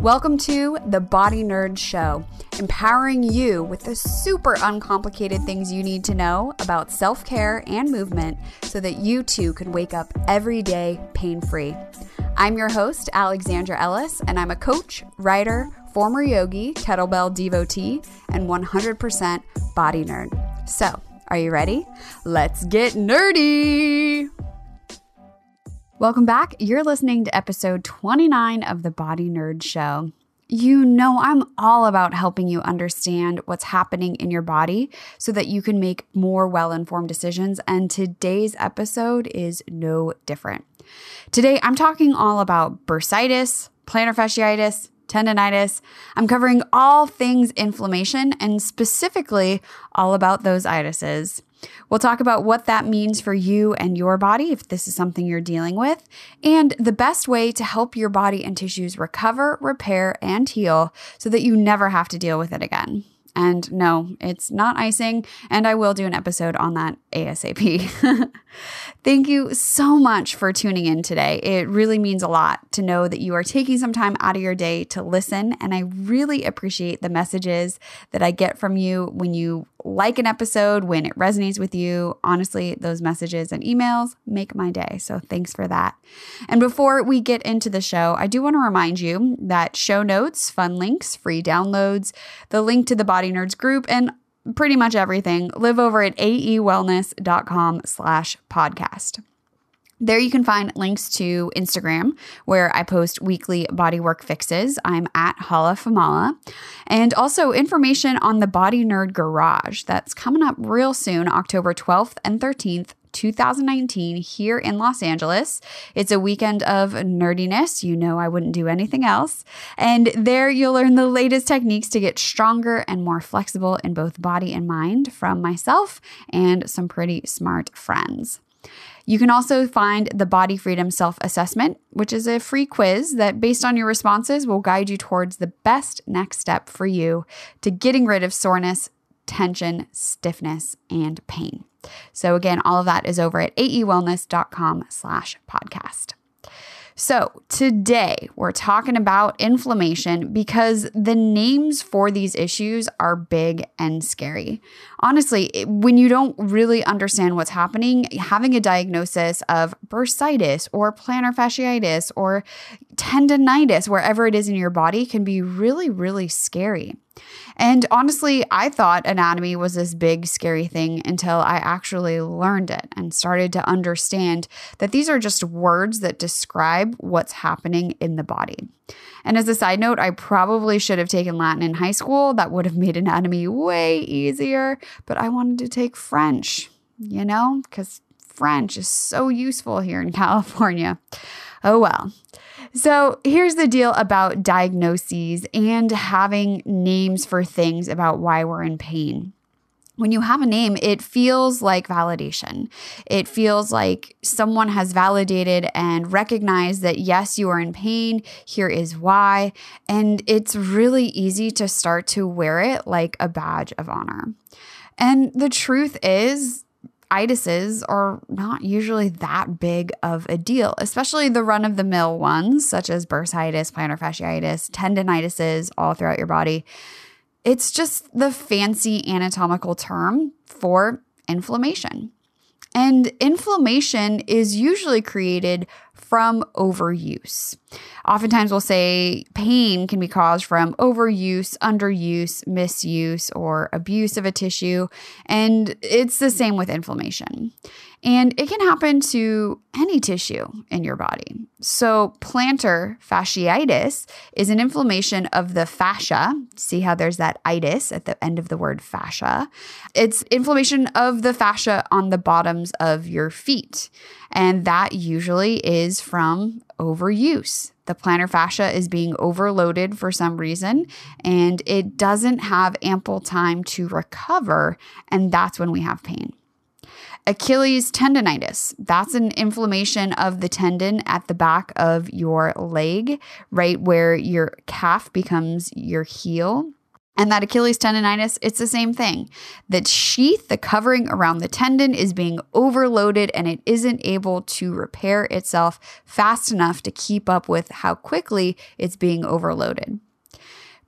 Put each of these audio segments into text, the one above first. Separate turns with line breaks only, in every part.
Welcome to the Body Nerd Show, empowering you with the super uncomplicated things you need to know about self care and movement so that you too can wake up every day pain free. I'm your host, Alexandra Ellis, and I'm a coach, writer, former yogi, kettlebell devotee, and 100% body nerd. So, are you ready? Let's get nerdy! Welcome back. You're listening to episode 29 of the Body Nerd Show. You know, I'm all about helping you understand what's happening in your body so that you can make more well informed decisions. And today's episode is no different. Today, I'm talking all about bursitis, plantar fasciitis, tendonitis. I'm covering all things inflammation and specifically all about those itises. We'll talk about what that means for you and your body if this is something you're dealing with, and the best way to help your body and tissues recover, repair, and heal so that you never have to deal with it again. And no, it's not icing, and I will do an episode on that ASAP. Thank you so much for tuning in today. It really means a lot to know that you are taking some time out of your day to listen, and I really appreciate the messages that I get from you when you like an episode, when it resonates with you. Honestly, those messages and emails make my day. So thanks for that. And before we get into the show, I do want to remind you that show notes, fun links, free downloads, the link to the Body Nerds group, and pretty much everything live over at aewellness.com slash podcast. There you can find links to Instagram, where I post weekly bodywork fixes. I'm at hollaformala. And also information on the Body Nerd Garage that's coming up real soon, October 12th and 13th. 2019 here in Los Angeles. It's a weekend of nerdiness. You know, I wouldn't do anything else. And there you'll learn the latest techniques to get stronger and more flexible in both body and mind from myself and some pretty smart friends. You can also find the Body Freedom Self Assessment, which is a free quiz that, based on your responses, will guide you towards the best next step for you to getting rid of soreness, tension, stiffness, and pain. So again, all of that is over at aewellness.com slash podcast. So, today we're talking about inflammation because the names for these issues are big and scary. Honestly, when you don't really understand what's happening, having a diagnosis of bursitis or plantar fasciitis or tendonitis, wherever it is in your body, can be really, really scary. And honestly, I thought anatomy was this big, scary thing until I actually learned it and started to understand that these are just words that describe what's happening in the body. And as a side note, I probably should have taken Latin in high school. That would have made anatomy way easier, but I wanted to take French, you know, because French is so useful here in California. Oh well. So here's the deal about diagnoses and having names for things about why we're in pain when you have a name, it feels like validation. It feels like someone has validated and recognized that, yes, you are in pain. Here is why. And it's really easy to start to wear it like a badge of honor. And the truth is, itises are not usually that big of a deal, especially the run of the mill ones, such as bursitis, plantar fasciitis, tendinitises all throughout your body. It's just the fancy anatomical term for inflammation. And inflammation is usually created from overuse. Oftentimes, we'll say pain can be caused from overuse, underuse, misuse, or abuse of a tissue. And it's the same with inflammation. And it can happen to any tissue in your body. So, plantar fasciitis is an inflammation of the fascia. See how there's that itis at the end of the word fascia? It's inflammation of the fascia on the bottoms of your feet. And that usually is from overuse. The plantar fascia is being overloaded for some reason and it doesn't have ample time to recover. And that's when we have pain. Achilles tendonitis. That's an inflammation of the tendon at the back of your leg, right where your calf becomes your heel. And that Achilles tendonitis, it's the same thing. The sheath, the covering around the tendon, is being overloaded and it isn't able to repair itself fast enough to keep up with how quickly it's being overloaded.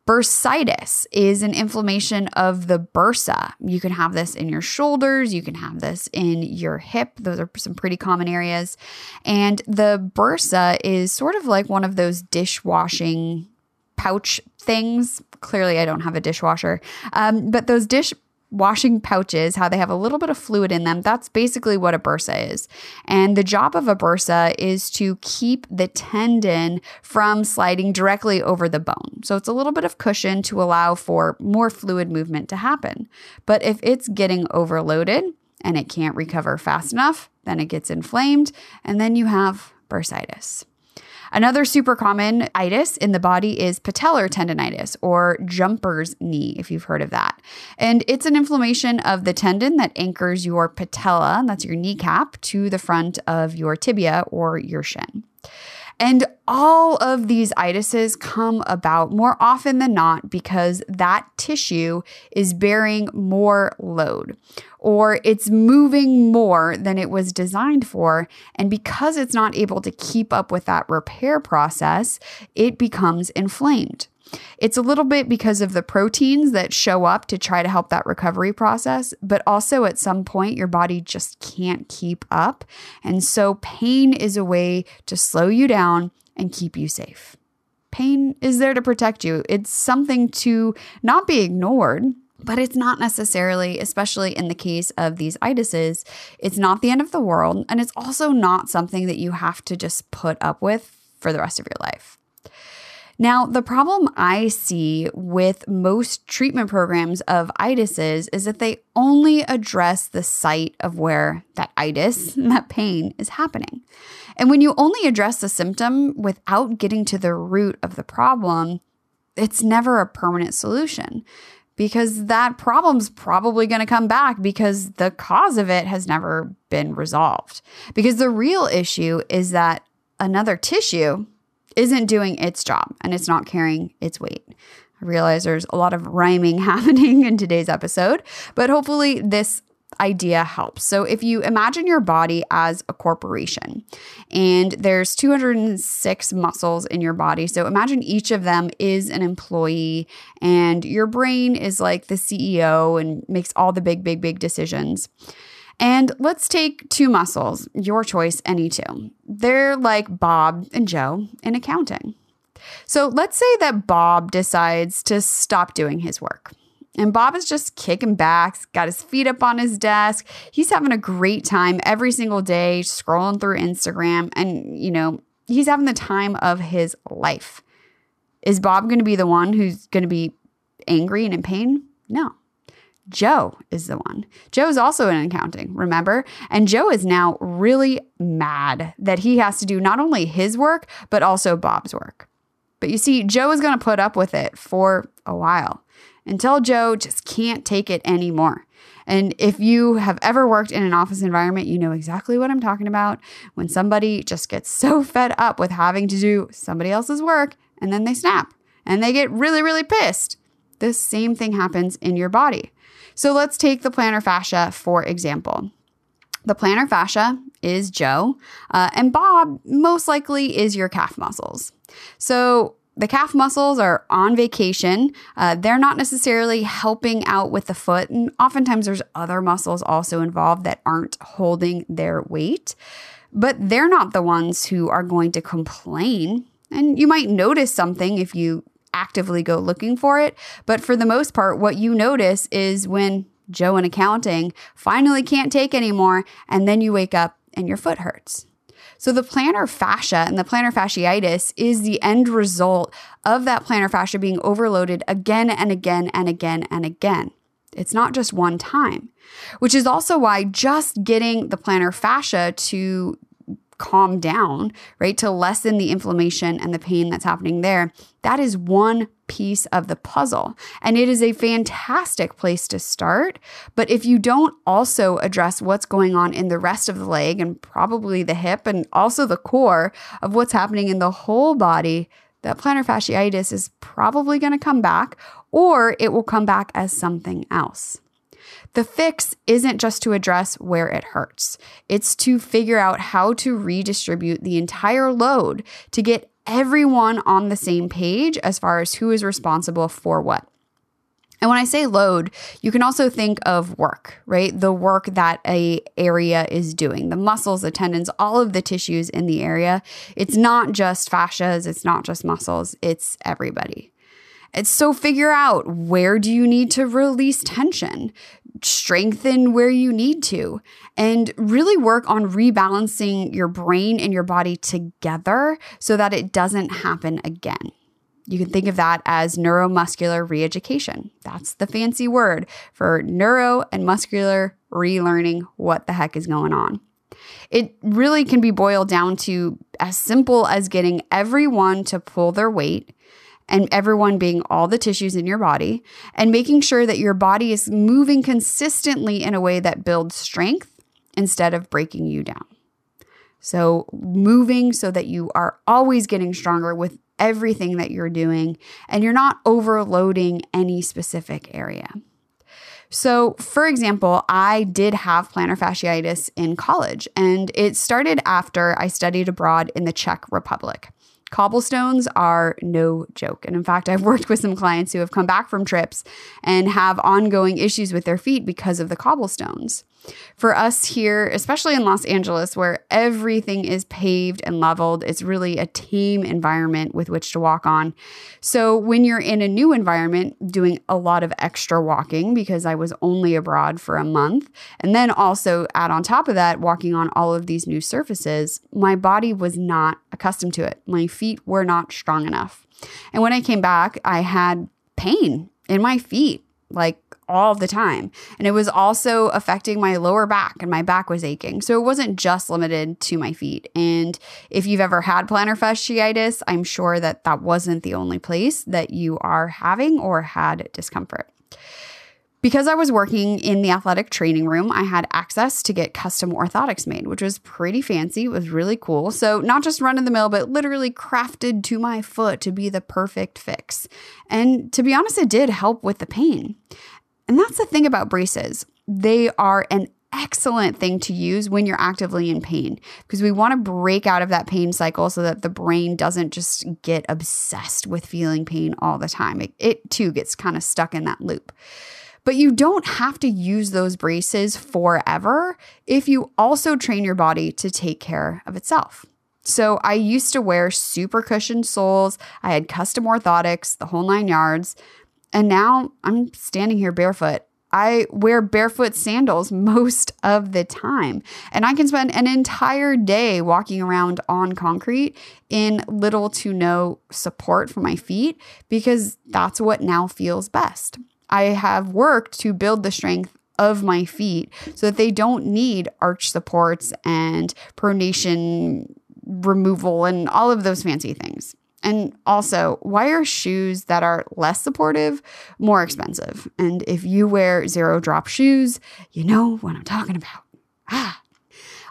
Bursitis is an inflammation of the bursa. You can have this in your shoulders, you can have this in your hip. Those are some pretty common areas. And the bursa is sort of like one of those dishwashing pouch things. Clearly, I don't have a dishwasher, um, but those dish washing pouches, how they have a little bit of fluid in them, that's basically what a bursa is. And the job of a bursa is to keep the tendon from sliding directly over the bone. So it's a little bit of cushion to allow for more fluid movement to happen. But if it's getting overloaded and it can't recover fast enough, then it gets inflamed, and then you have bursitis. Another super common itis in the body is patellar tendonitis or jumper's knee, if you've heard of that. And it's an inflammation of the tendon that anchors your patella, that's your kneecap, to the front of your tibia or your shin. And all of these itises come about more often than not because that tissue is bearing more load or it's moving more than it was designed for. And because it's not able to keep up with that repair process, it becomes inflamed. It's a little bit because of the proteins that show up to try to help that recovery process, but also at some point, your body just can't keep up. And so, pain is a way to slow you down and keep you safe. Pain is there to protect you, it's something to not be ignored. But it's not necessarily, especially in the case of these itises, it's not the end of the world. And it's also not something that you have to just put up with for the rest of your life. Now, the problem I see with most treatment programs of itises is that they only address the site of where that itis, that pain, is happening. And when you only address the symptom without getting to the root of the problem, it's never a permanent solution because that problem's probably going to come back because the cause of it has never been resolved. Because the real issue is that another tissue isn't doing its job and it's not carrying its weight. I realize there's a lot of rhyming happening in today's episode, but hopefully this idea helps. So if you imagine your body as a corporation and there's 206 muscles in your body. So imagine each of them is an employee and your brain is like the CEO and makes all the big big big decisions. And let's take two muscles, your choice, any two. They're like Bob and Joe in accounting. So let's say that Bob decides to stop doing his work. And Bob is just kicking back, got his feet up on his desk. He's having a great time every single day, scrolling through Instagram, and, you know, he's having the time of his life. Is Bob going to be the one who's going to be angry and in pain? No. Joe is the one. Joe is also in accounting, remember? And Joe is now really mad that he has to do not only his work, but also Bob's work. But you see, Joe is going to put up with it for a while until Joe just can't take it anymore. And if you have ever worked in an office environment, you know exactly what I'm talking about. When somebody just gets so fed up with having to do somebody else's work and then they snap and they get really, really pissed. The same thing happens in your body. So let's take the plantar fascia for example. The plantar fascia is Joe, uh, and Bob most likely is your calf muscles. So the calf muscles are on vacation. Uh, they're not necessarily helping out with the foot. And oftentimes there's other muscles also involved that aren't holding their weight, but they're not the ones who are going to complain. And you might notice something if you actively go looking for it. But for the most part, what you notice is when Joe in accounting finally can't take anymore, and then you wake up and your foot hurts. So the plantar fascia and the plantar fasciitis is the end result of that plantar fascia being overloaded again and again and again and again. It's not just one time, which is also why just getting the plantar fascia to calm down, right? To lessen the inflammation and the pain that's happening there. That is one piece of the puzzle. And it is a fantastic place to start. But if you don't also address what's going on in the rest of the leg and probably the hip and also the core of what's happening in the whole body, that plantar fasciitis is probably going to come back or it will come back as something else. The fix isn't just to address where it hurts, it's to figure out how to redistribute the entire load to get everyone on the same page as far as who is responsible for what. And when I say load, you can also think of work, right? The work that a area is doing, the muscles, the tendons, all of the tissues in the area. It's not just fascias, it's not just muscles, it's everybody. And so figure out where do you need to release tension? Strengthen where you need to and really work on rebalancing your brain and your body together so that it doesn't happen again. You can think of that as neuromuscular reeducation. That's the fancy word for neuro and muscular relearning what the heck is going on. It really can be boiled down to as simple as getting everyone to pull their weight and everyone being all the tissues in your body and making sure that your body is moving consistently in a way that builds strength instead of breaking you down. So, moving so that you are always getting stronger with everything that you're doing and you're not overloading any specific area. So, for example, I did have plantar fasciitis in college, and it started after I studied abroad in the Czech Republic. Cobblestones are no joke. And in fact, I've worked with some clients who have come back from trips and have ongoing issues with their feet because of the cobblestones. For us here, especially in Los Angeles, where everything is paved and leveled, it's really a team environment with which to walk on. So when you're in a new environment, doing a lot of extra walking because I was only abroad for a month, and then also add on top of that, walking on all of these new surfaces, my body was not accustomed to it. My feet were not strong enough. And when I came back, I had pain in my feet, like all the time. And it was also affecting my lower back, and my back was aching. So it wasn't just limited to my feet. And if you've ever had plantar fasciitis, I'm sure that that wasn't the only place that you are having or had discomfort. Because I was working in the athletic training room, I had access to get custom orthotics made, which was pretty fancy. It was really cool. So, not just run of the mill, but literally crafted to my foot to be the perfect fix. And to be honest, it did help with the pain. And that's the thing about braces. They are an excellent thing to use when you're actively in pain because we want to break out of that pain cycle so that the brain doesn't just get obsessed with feeling pain all the time. It, it too gets kind of stuck in that loop. But you don't have to use those braces forever if you also train your body to take care of itself. So I used to wear super cushioned soles. I had custom orthotics, the whole nine yards. And now I'm standing here barefoot. I wear barefoot sandals most of the time. And I can spend an entire day walking around on concrete in little to no support for my feet because that's what now feels best. I have worked to build the strength of my feet so that they don't need arch supports and pronation removal and all of those fancy things. And also, why are shoes that are less supportive more expensive? And if you wear zero drop shoes, you know what I'm talking about. Ah.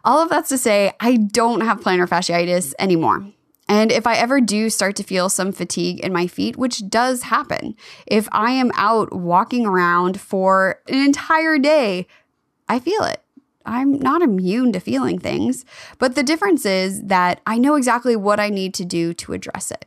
All of that's to say, I don't have plantar fasciitis anymore. And if I ever do start to feel some fatigue in my feet, which does happen, if I am out walking around for an entire day, I feel it. I'm not immune to feeling things, but the difference is that I know exactly what I need to do to address it.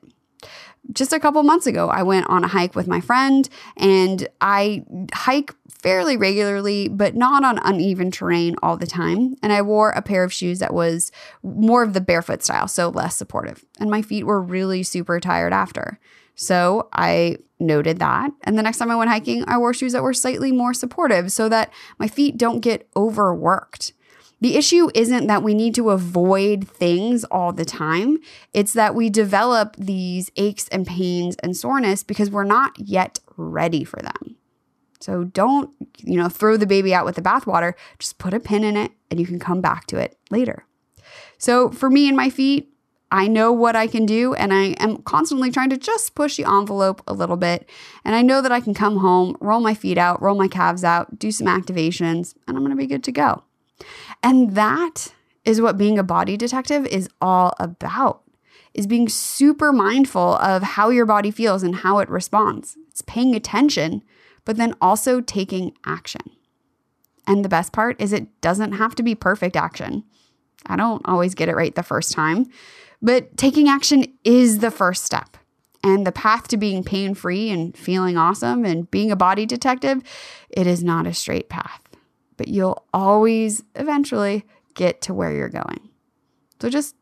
Just a couple months ago, I went on a hike with my friend, and I hike fairly regularly, but not on uneven terrain all the time. And I wore a pair of shoes that was more of the barefoot style, so less supportive. And my feet were really super tired after. So I noted that. And the next time I went hiking, I wore shoes that were slightly more supportive so that my feet don't get overworked. The issue isn't that we need to avoid things all the time. It's that we develop these aches and pains and soreness because we're not yet ready for them. So don't, you know, throw the baby out with the bathwater. Just put a pin in it and you can come back to it later. So for me and my feet, I know what I can do, and I am constantly trying to just push the envelope a little bit. And I know that I can come home, roll my feet out, roll my calves out, do some activations, and I'm gonna be good to go. And that is what being a body detective is all about. is being super mindful of how your body feels and how it responds. It's paying attention, but then also taking action. And the best part is it doesn't have to be perfect action. I don't always get it right the first time, but taking action is the first step. And the path to being pain free and feeling awesome and being a body detective, it is not a straight path, but you'll always eventually get to where you're going. So just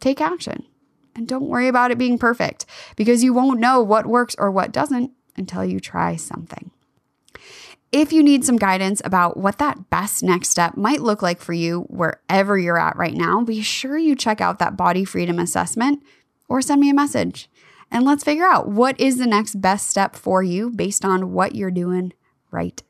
take action and don't worry about it being perfect because you won't know what works or what doesn't until you try something. If you need some guidance about what that best next step might look like for you wherever you're at right now, be sure you check out that body freedom assessment or send me a message. And let's figure out what is the next best step for you based on what you're doing right.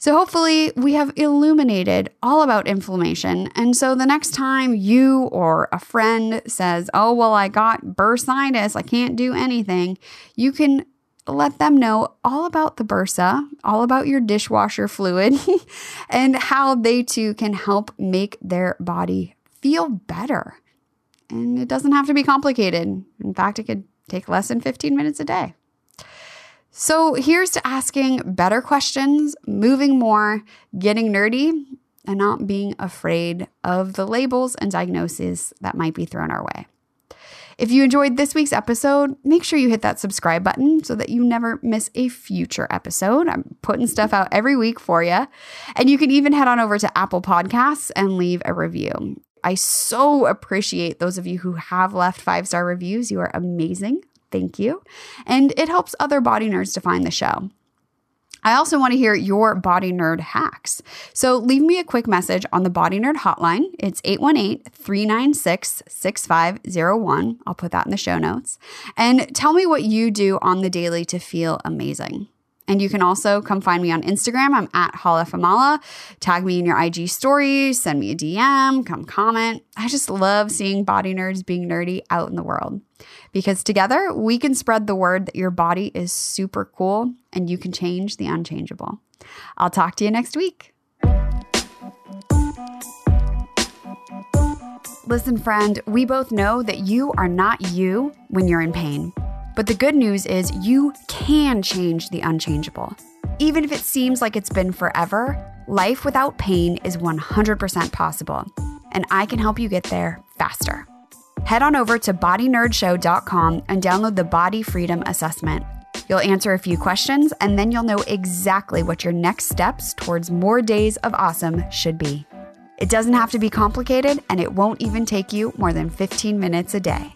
So, hopefully, we have illuminated all about inflammation. And so, the next time you or a friend says, Oh, well, I got bursitis, I can't do anything, you can let them know all about the bursa, all about your dishwasher fluid, and how they too can help make their body feel better. And it doesn't have to be complicated. In fact, it could take less than 15 minutes a day. So here's to asking better questions, moving more, getting nerdy, and not being afraid of the labels and diagnoses that might be thrown our way. If you enjoyed this week's episode, make sure you hit that subscribe button so that you never miss a future episode. I'm putting stuff out every week for you. And you can even head on over to Apple Podcasts and leave a review. I so appreciate those of you who have left five star reviews. You are amazing. Thank you. And it helps other body nerds to find the show. I also want to hear your body nerd hacks. So leave me a quick message on the Body Nerd hotline. It's 818 396 6501. I'll put that in the show notes. And tell me what you do on the daily to feel amazing. And you can also come find me on Instagram. I'm at hollaformala. Tag me in your IG stories, send me a DM, come comment. I just love seeing body nerds being nerdy out in the world because together we can spread the word that your body is super cool and you can change the unchangeable. I'll talk to you next week. Listen, friend, we both know that you are not you when you're in pain. But the good news is you can change the unchangeable. Even if it seems like it's been forever, life without pain is 100% possible. And I can help you get there faster. Head on over to bodynerdshow.com and download the Body Freedom Assessment. You'll answer a few questions, and then you'll know exactly what your next steps towards more days of awesome should be. It doesn't have to be complicated, and it won't even take you more than 15 minutes a day.